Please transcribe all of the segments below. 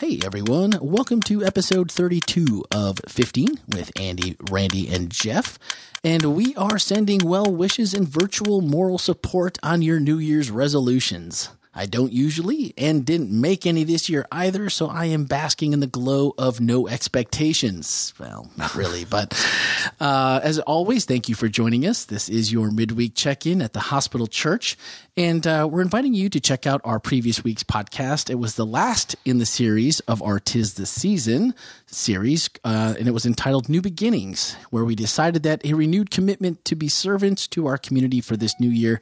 Hey everyone, welcome to episode 32 of 15 with Andy, Randy, and Jeff. And we are sending well wishes and virtual moral support on your New Year's resolutions. I don't usually and didn't make any this year either, so I am basking in the glow of no expectations. Well, not really, but uh, as always, thank you for joining us. This is your midweek check in at the Hospital Church, and uh, we're inviting you to check out our previous week's podcast. It was the last in the series of our Tis the Season series, uh, and it was entitled New Beginnings, where we decided that a renewed commitment to be servants to our community for this new year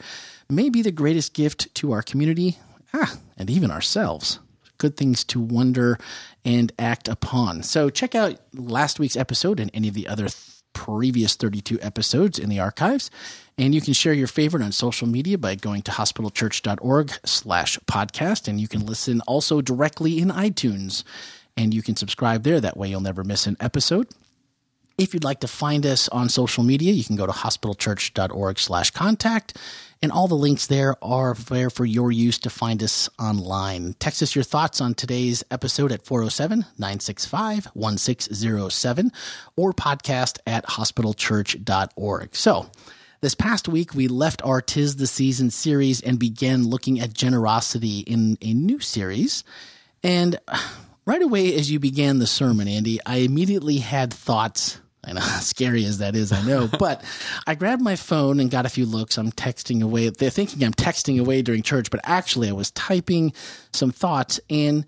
may be the greatest gift to our community ah, and even ourselves. Good things to wonder and act upon. So, check out last week's episode and any of the other th- previous 32 episodes in the archives. And you can share your favorite on social media by going to hospitalchurch.org slash podcast. And you can listen also directly in iTunes. And you can subscribe there. That way you'll never miss an episode. If you'd like to find us on social media, you can go to hospitalchurch.org slash contact. And all the links there are there for your use to find us online. Text us your thoughts on today's episode at 407 965 1607 or podcast at hospitalchurch.org. So, this past week, we left our Tis the Season series and began looking at generosity in a new series. And right away, as you began the sermon, Andy, I immediately had thoughts I know, scary as that is, I know. But I grabbed my phone and got a few looks. I'm texting away. They're thinking I'm texting away during church, but actually I was typing some thoughts. And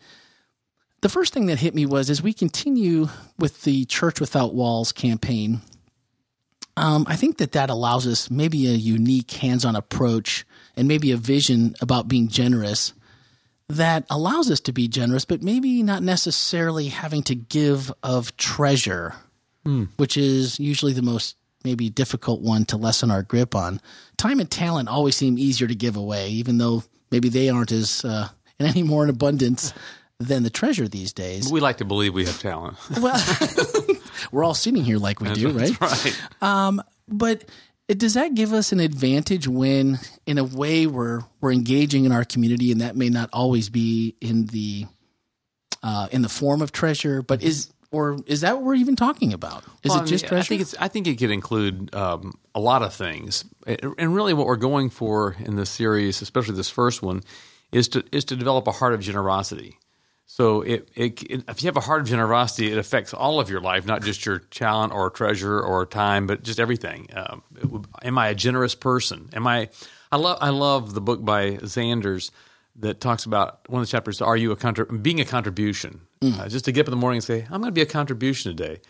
the first thing that hit me was as we continue with the Church Without Walls campaign, um, I think that that allows us maybe a unique hands on approach and maybe a vision about being generous that allows us to be generous, but maybe not necessarily having to give of treasure mm. which is usually the most maybe difficult one to lessen our grip on. Time and talent always seem easier to give away, even though maybe they aren't as uh, in any more in abundance than the treasure these days. We like to believe we have talent. well, we're all sitting here like we do, right? right. Um, but does that give us an advantage when, in a way, we're we're engaging in our community, and that may not always be in the uh, in the form of treasure, but is or is that what we're even talking about? Is well, it just I, mean, treasure? I think it's. I think it could include um, a lot of things, and really, what we're going for in this series, especially this first one, is to is to develop a heart of generosity. So, it, it, it, if you have a heart of generosity, it affects all of your life, not just your talent or treasure or time, but just everything. Um, am I a generous person? Am I? I love. I love the book by Zanders that talks about one of the chapters. Are you a contri- being a contribution? Mm. Uh, just to get up in the morning and say, I'm going to be a contribution today.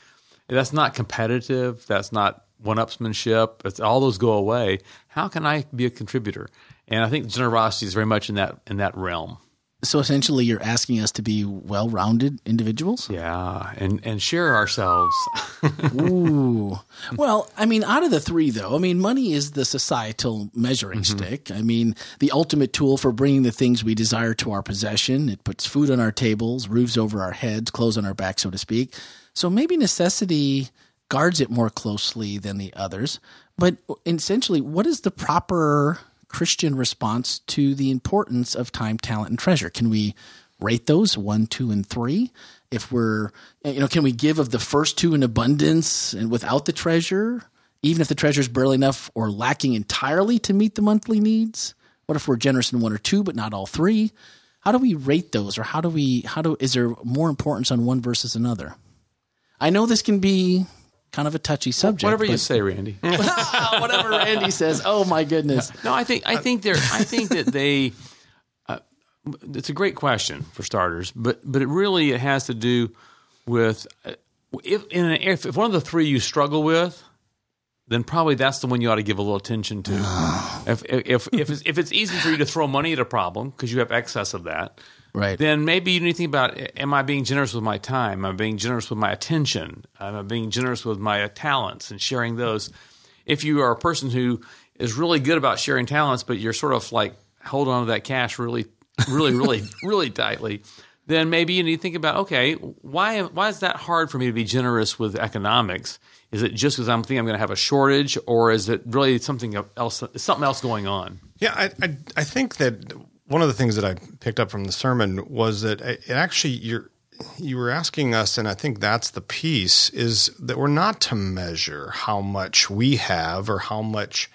That's not competitive. That's not one-upsmanship. It's, all those go away. How can I be a contributor? And I think generosity is very much in that in that realm. So essentially, you're asking us to be well-rounded individuals. Yeah, and and share ourselves. Ooh, well, I mean, out of the three, though, I mean, money is the societal measuring mm-hmm. stick. I mean, the ultimate tool for bringing the things we desire to our possession. It puts food on our tables, roofs over our heads, clothes on our backs, so to speak. So maybe necessity guards it more closely than the others. But essentially, what is the proper Christian response to the importance of time, talent, and treasure? Can we rate those one, two, and three? If we're, you know, can we give of the first two in abundance and without the treasure, even if the treasure is barely enough or lacking entirely to meet the monthly needs? What if we're generous in one or two, but not all three? How do we rate those, or how do we, how do, is there more importance on one versus another? I know this can be kind of a touchy subject. Whatever you say, Randy. whatever Randy says. Oh my goodness. No, I think I think they're I think that they. Uh, it's a great question for starters, but but it really it has to do with uh, if in an, if, if one of the three you struggle with, then probably that's the one you ought to give a little attention to. if if if it's, if it's easy for you to throw money at a problem because you have excess of that, right. then maybe you need to think about am I being generous with my time? Am I being generous with my attention? Am I being generous with my talents and sharing those? If you are a person who is really good about sharing talents, but you're sort of like hold on to that cash really, really, really, really tightly, then maybe you need to think about okay, why why is that hard for me to be generous with economics? Is it just because I'm thinking I'm going to have a shortage, or is it really something else? Something else going on? Yeah, I, I, I think that one of the things that I picked up from the sermon was that it actually you're you were asking us, and I think that's the piece, is that we're not to measure how much we have or how much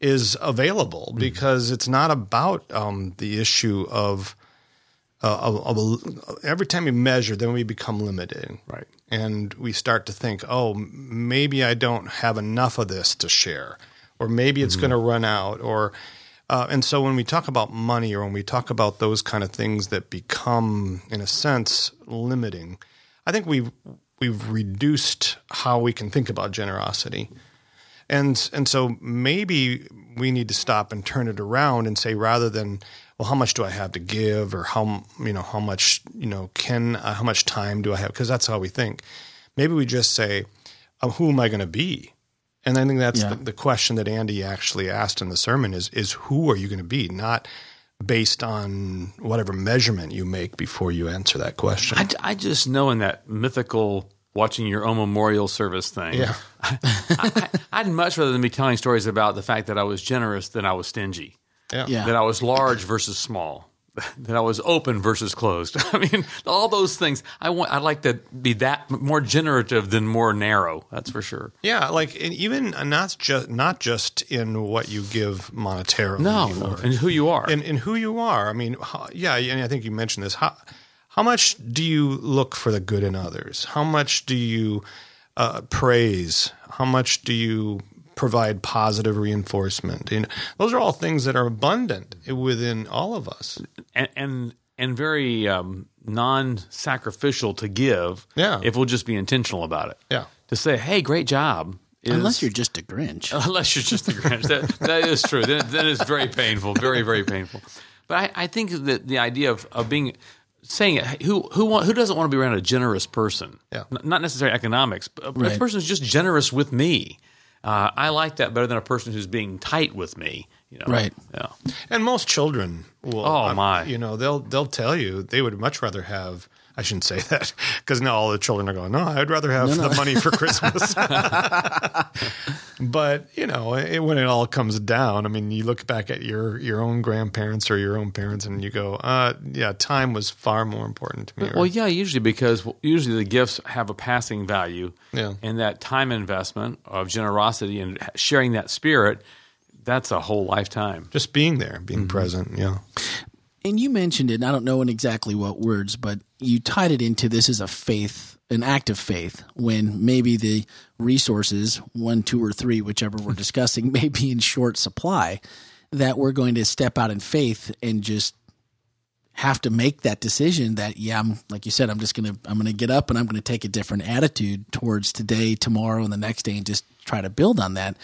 is available mm-hmm. because it's not about um, the issue of, uh, of, of, every time we measure, then we become limited. Right. And we start to think, oh, maybe I don't have enough of this to share, or maybe it's mm-hmm. going to run out, or uh, and so when we talk about money or when we talk about those kind of things that become, in a sense, limiting, I think we've we've reduced how we can think about generosity. And and so maybe we need to stop and turn it around and say rather than well how much do I have to give or how you know how much you know can uh, how much time do I have because that's how we think. Maybe we just say uh, who am I going to be? And I think that's yeah. the, the, question that Andy actually asked in the sermon is is who are you going to be? Not based on whatever measurement you make before you answer that question. I, I just know in that mythical watching your own memorial service thing. Yeah. I, would much rather than be telling stories about the fact that I was generous than I was stingy. Yeah. yeah. That I was large versus small. that I was open versus closed. I mean, all those things. I want. I like to be that more generative than more narrow. That's for sure. Yeah, like even not just not just in what you give monetarily. No, no, and who you are, and, and who you are. I mean, yeah, and I think you mentioned this. How how much do you look for the good in others? How much do you uh, praise? How much do you provide positive reinforcement. And those are all things that are abundant within all of us, and and, and very um, non-sacrificial to give. Yeah, if we'll just be intentional about it. Yeah, to say, "Hey, great job." Is, unless you're just a Grinch. Unless you're just a Grinch, that that is true. Then that is very painful, very very painful. But I, I think that the idea of, of being saying it, who who want, who doesn't want to be around a generous person? Yeah. N- not necessarily economics, but a, right. a person who's just generous with me. Uh, I like that better than a person who's being tight with me. You know? Right. Yeah. And most children will. Oh um, my! You know, they'll they'll tell you they would much rather have. I shouldn't say that because now all the children are going. No, I'd rather have no, no. the money for Christmas. but you know, it, when it all comes down, I mean, you look back at your your own grandparents or your own parents, and you go, uh, "Yeah, time was far more important to me." Well, yeah, usually because usually the gifts have a passing value, yeah. and that time investment of generosity and sharing that spirit that's a whole lifetime. Just being there, being mm-hmm. present. Yeah. And you mentioned it, and I don't know in exactly what words, but you tied it into this as a faith, an act of faith, when maybe the resources, one, two, or three, whichever we're discussing, may be in short supply, that we're going to step out in faith and just have to make that decision that yeah I'm like you said I'm just to I'm going to get up and I'm going to take a different attitude towards today tomorrow and the next day and just try to build on that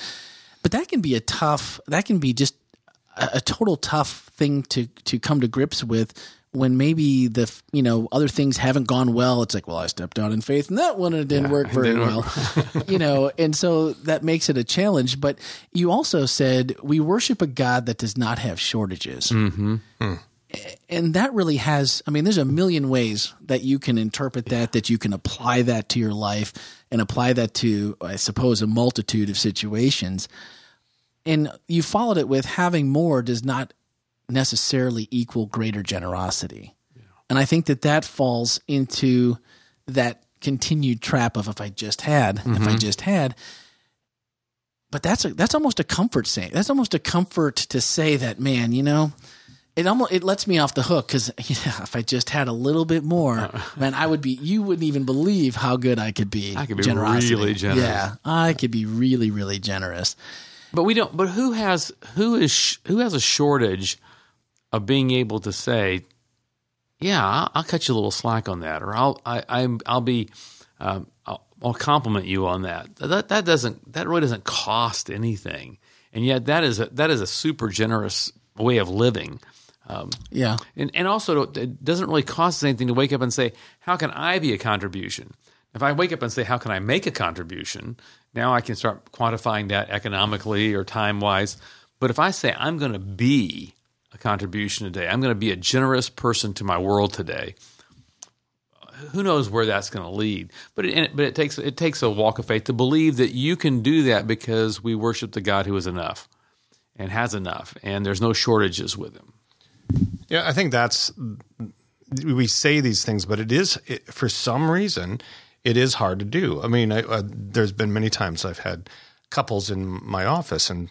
but that can be a tough. That can be just a, a total tough thing to to come to grips with when maybe the you know other things haven't gone well. It's like well i stepped out in faith and that one it didn't yeah, work very didn't well work. you know and so that makes it a challenge. But you also said we worship a god that does not have shortages. Mm-hmm. hmm. And that really has i mean there's a million ways that you can interpret that that you can apply that to your life and apply that to i suppose a multitude of situations and you followed it with having more does not necessarily equal greater generosity yeah. and i think that that falls into that continued trap of if i just had mm-hmm. if i mm-hmm. just had but that's a, that's almost a comfort saying that's almost a comfort to say that man you know it almost it lets me off the hook because yeah, if I just had a little bit more, uh, man, I would be. You wouldn't even believe how good I could be. I could be generosity. really generous. Yeah, I could be really, really generous. But we don't. But who has who is who has a shortage of being able to say, yeah, I'll, I'll cut you a little slack on that, or I'll I, I'm I'll be. Um, I'll, I'll compliment you on that. That that doesn't that really doesn't cost anything, and yet that is a, that is a super generous way of living. Um, yeah, and and also it doesn't really cost us anything to wake up and say, "How can I be a contribution?" If I wake up and say, "How can I make a contribution?" Now I can start quantifying that economically or time wise. But if I say I'm going to be a contribution today, I'm going to be a generous person to my world today. Who knows where that's going to lead? But it, but it takes it takes a walk of faith to believe that you can do that because we worship the God who is enough and has enough, and there's no shortages with him. Yeah, I think that's we say these things, but it is it, for some reason it is hard to do. I mean, I, uh, there's been many times I've had couples in my office, and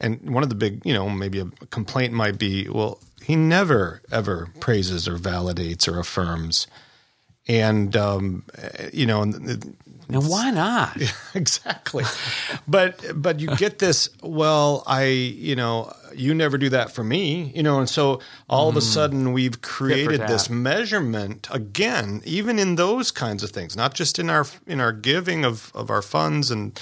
and one of the big, you know, maybe a complaint might be, well, he never ever praises or validates or affirms, and um, you know, and, and why not? exactly. but but you get this. Well, I you know you never do that for me, you know, and so all of a sudden we've created this measurement again, even in those kinds of things, not just in our in our giving of of our funds and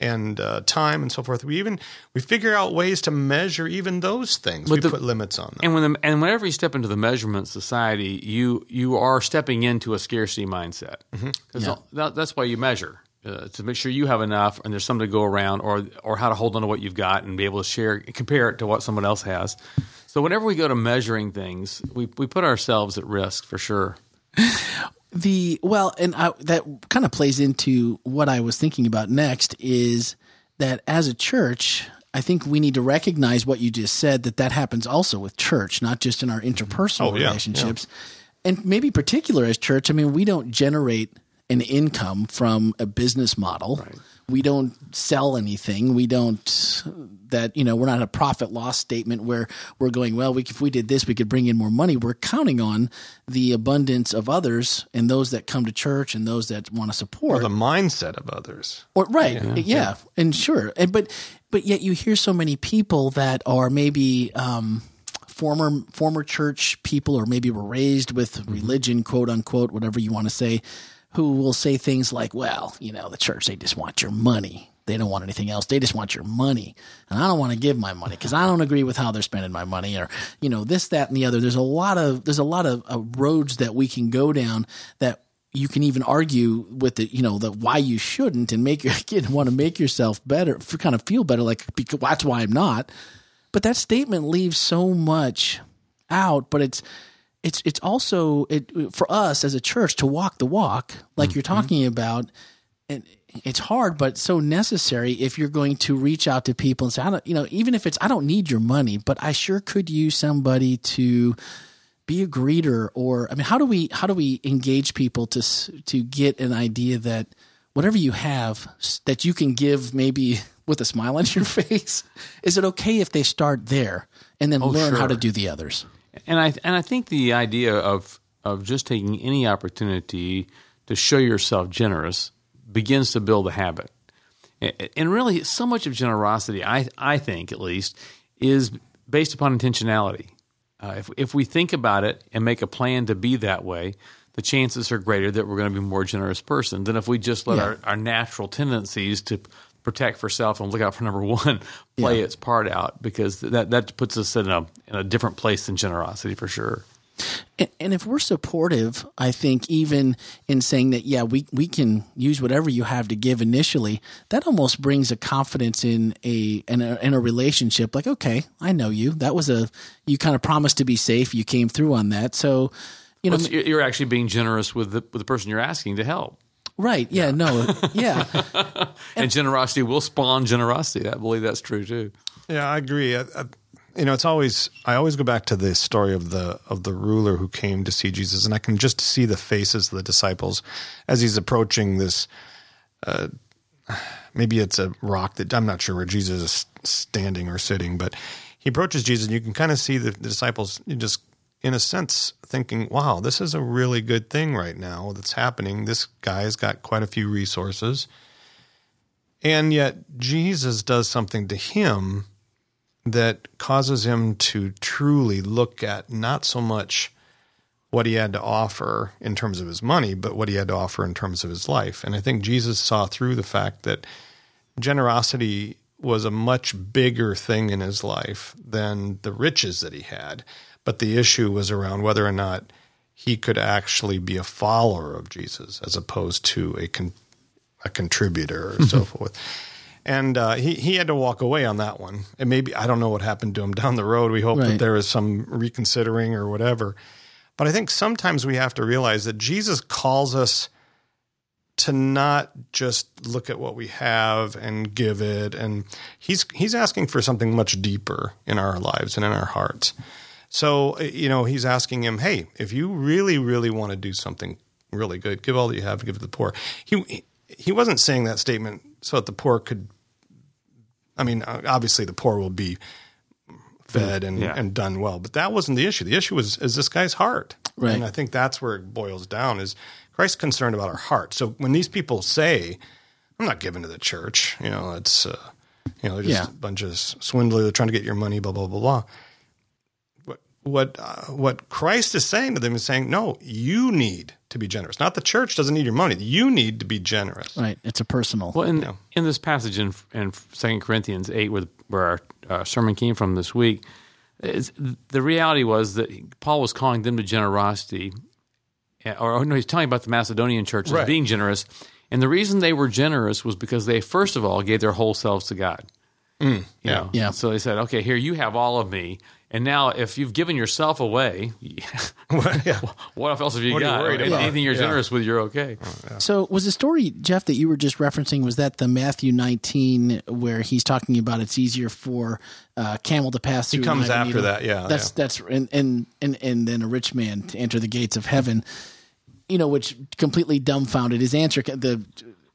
and uh, time and so forth. We even we figure out ways to measure even those things. But we the, put limits on them. And when the, and whenever you step into the measurement society, you you are stepping into a scarcity mindset. Mm-hmm. Yeah. That, that's why you measure. Uh, to make sure you have enough and there's something to go around or or how to hold on to what you've got and be able to share compare it to what someone else has. So whenever we go to measuring things, we we put ourselves at risk for sure. The well, and I, that kind of plays into what I was thinking about next is that as a church, I think we need to recognize what you just said that that happens also with church, not just in our interpersonal oh, yeah, relationships. Yeah. And maybe particular as church, I mean, we don't generate an income from a business model. Right. We don't sell anything. We don't that you know we're not a profit loss statement where we're going well. We, if we did this, we could bring in more money. We're counting on the abundance of others and those that come to church and those that want to support or the mindset of others. Or right, yeah, yeah. yeah. and sure, and but but yet you hear so many people that are maybe. Um, former former church people or maybe were raised with religion quote unquote whatever you want to say who will say things like, well, you know, the church, they just want your money. They don't want anything else. They just want your money. And I don't want to give my money because I don't agree with how they're spending my money or, you know, this, that, and the other. There's a lot of, there's a lot of uh, roads that we can go down that you can even argue with the, you know, the why you shouldn't and make your kid want to make yourself better, kind of feel better. Like, because that's why I'm not. But that statement leaves so much out, but it's, it's it's also it for us as a church to walk the walk like mm-hmm. you're talking about and it's hard but so necessary if you're going to reach out to people and say I don't you know even if it's I don't need your money but I sure could use somebody to be a greeter or I mean how do we how do we engage people to to get an idea that whatever you have that you can give maybe with a smile on your face is it okay if they start there and then oh, learn sure. how to do the others and I and I think the idea of of just taking any opportunity to show yourself generous begins to build a habit. And really, so much of generosity, I I think at least, is based upon intentionality. Uh, if if we think about it and make a plan to be that way, the chances are greater that we're going to be a more generous person than if we just let yeah. our, our natural tendencies to protect for self and look out for number one play yeah. its part out because that that puts us in a in a different place than generosity for sure. And, and if we're supportive, I think even in saying that, yeah, we, we can use whatever you have to give initially, that almost brings a confidence in a, in a in a relationship. Like, okay, I know you. That was a you kind of promised to be safe. You came through on that. So, you know, well, you're actually being generous with the with the person you're asking to help. Right. Yeah. No. Yeah. and, and, generosity will spawn generosity. I believe that's true too. Yeah, I agree. I, I, you know, it's always I always go back to the story of the of the ruler who came to see Jesus, and I can just see the faces of the disciples as he's approaching this. Uh, maybe it's a rock that I'm not sure where Jesus is standing or sitting, but he approaches Jesus, and you can kind of see the, the disciples just in a sense, thinking, wow, this is a really good thing right now that's happening. This guy's got quite a few resources. And yet, Jesus does something to him that causes him to truly look at not so much what he had to offer in terms of his money, but what he had to offer in terms of his life. And I think Jesus saw through the fact that generosity was a much bigger thing in his life than the riches that he had. But the issue was around whether or not he could actually be a follower of Jesus as opposed to a con- a contributor or mm-hmm. so forth. And uh, he he had to walk away on that one. And maybe I don't know what happened to him down the road. We hope right. that there is some reconsidering or whatever. But I think sometimes we have to realize that Jesus calls us to not just look at what we have and give it and he's he's asking for something much deeper in our lives and in our hearts So, uh, you know, he's asking him, hey, if you really, really want to do something really good, give all that you have, give it to the poor. He, he wasn't saying that statement so that the poor could, I mean, obviously the poor will be fed and, Yeah. and done well, but that wasn't the issue. The issue was, is this guy's heart. Right. And I think that's where it boils down is Christ's concerned about our heart. So when these people say, I'm not giving to the church, you know, it's, uh, you know, they're just Yeah. a bunch of swindlers. They're trying to get your money, blah, blah, blah, blah what what uh, what Christ is saying to them is saying, no, you need to be generous. Not the church doesn't need your money. You need to be generous. Right. It's a personal. Well, in Yeah. in this passage in in Second Corinthians eight, where where our uh, sermon came from this week, is, the reality was that Paul was calling them to generosity, uh, or, or no, he's telling about the Macedonian churches Right. being generous, and the reason they were generous was because they first of all gave their whole selves to God. You know? Yeah. So they said, "Okay, here you have all of me." And now, if you've given yourself away, yeah. what else have you What are you got? worried about? Anything you're Yeah. generous with, you're okay. Oh, so was the story, Jeff, that you were just referencing, was that the Matthew 19 where he's talking about it's easier for a camel to pass through? an comes eye of a after needle? that, yeah, That's, yeah. that's, and, and, and, and then a rich man to enter the gates of heaven, you know, which completely dumbfounded his answer. The,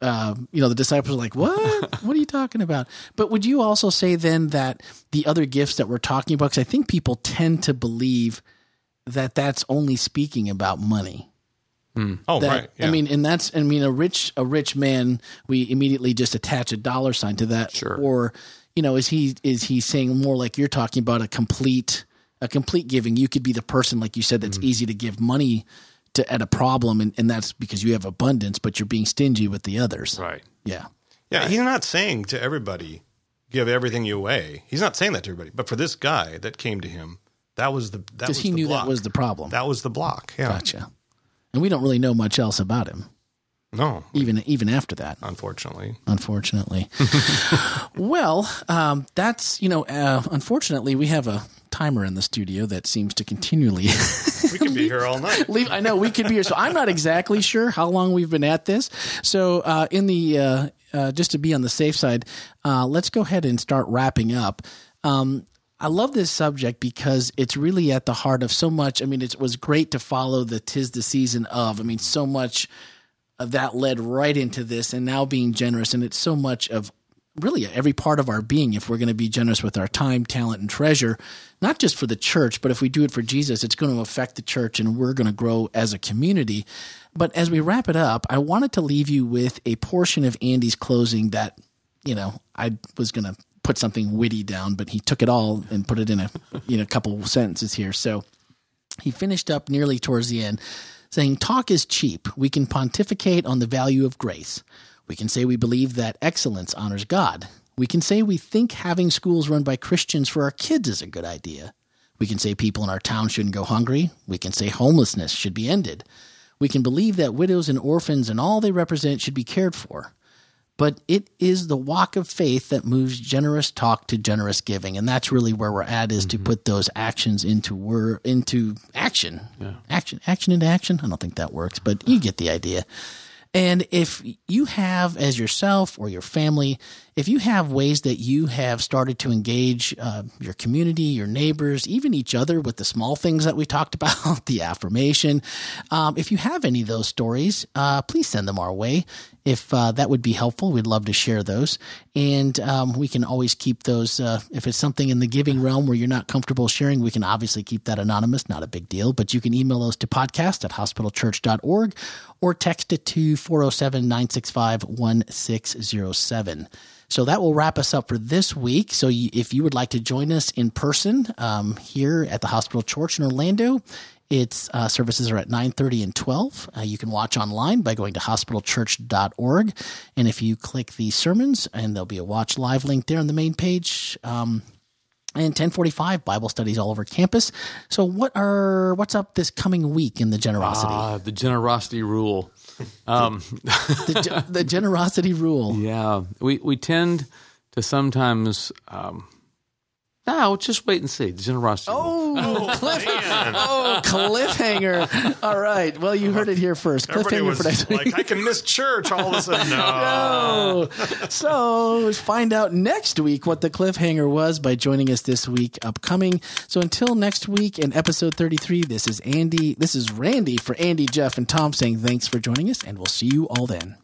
uh, you know, the disciples are like, what? what are you talking about? But would you also say then that the other gifts that we're talking about, because I think people tend to believe that that's only speaking about money Oh, that right. Yeah. I mean, and that's I mean, a rich a rich man, we immediately just attach a dollar sign to that. Sure. Or, you know, is he is he saying more like you're talking about a complete a complete giving? You could be the person, like you said, that's Mm-hmm. easy to give money to at a problem, and, and that's because you have abundance, but you're being stingy with the others. Right. Yeah. yeah, he's not saying to everybody, give everything you away. He's not saying that to everybody. But for this guy that came to him, that was the that Because was he the knew block. that was the problem. that was the block. Yeah. Gotcha. And we don't really know much else about him, No, even even after that. unfortunately. unfortunately. well, um, that's you know, uh, unfortunately, we have a timer in the studio that seems to continually We could be here all night. leave. I know we could be here, so I'm not exactly sure how long we've been at this. So, uh, in the uh, uh, just to be on the safe side, uh, let's go ahead and start wrapping up. Um, I love this subject because it's really at the heart of so much. I mean, it was great to follow the "Tis the Season of." I mean, so much of that led right into this, and now being generous, and it's so much of really every part of our being if we're going to be generous with our time, talent, and treasure, not just for the church, but if we do it for Jesus, it's going to affect the church and we're going to grow as a community. But as we wrap it up, I wanted to leave you with a portion of Andy's closing that, you know, I was going to put something witty down, but he took it all and put it in a, you know, couple sentences here. So, he finished up nearly towards the end saying, Talk is cheap. We can pontificate on the value of grace. We can say we believe that excellence honors God. We can say we think having schools run by Christians for our kids is a good idea. We can say people in our town shouldn't go hungry. We can say homelessness should be ended. We can believe that widows and orphans and all they represent should be cared for but it is the walk of faith that moves generous talk to generous giving and that's really where we're at is to mm-hmm. put those actions into into action action action into action i don't think that works but you get the idea and if you have as yourself or your family if you have ways that you have started to engage uh, your community your neighbors even each other with the small things that we talked about the affirmation um, if you have any of those stories uh, please send them our way. If uh, that would be helpful we'd love to share those and um, we can always keep those uh, if it's something in the giving realm where you're not comfortable sharing we can obviously keep that anonymous not a big deal but you can email those to podcast at hospitalchurch.org or text it to 407-965-1607 so that will wrap us up for this week. So if you would like to join us in person um, here at the Hospital Church in Orlando, its uh, services are at 9.30 and 12. Uh, you can watch online by going to hospitalchurch.org. And if you click the sermons, and there'll be a watch live link there on the main page. Um, and 1045 Bible studies all over campus. So what are what's up this coming week in the generosity? Ah, the generosity rule. Um, the, the generosity rule. Yeah, we we tend to sometimes um, No, just wait and see. Generosity. Oh, cliff, oh, cliffhanger. All right. Well, you heard it here first. Everybody Cliffhanger was for next week. like, I can miss church all of a sudden. No. Oh. so find out next week what the cliffhanger was by joining us this week upcoming. So until next week in episode 33, this is Andy, this is Randy for Andy, Jeff, and Tom saying thanks for joining us, and we'll see you all then.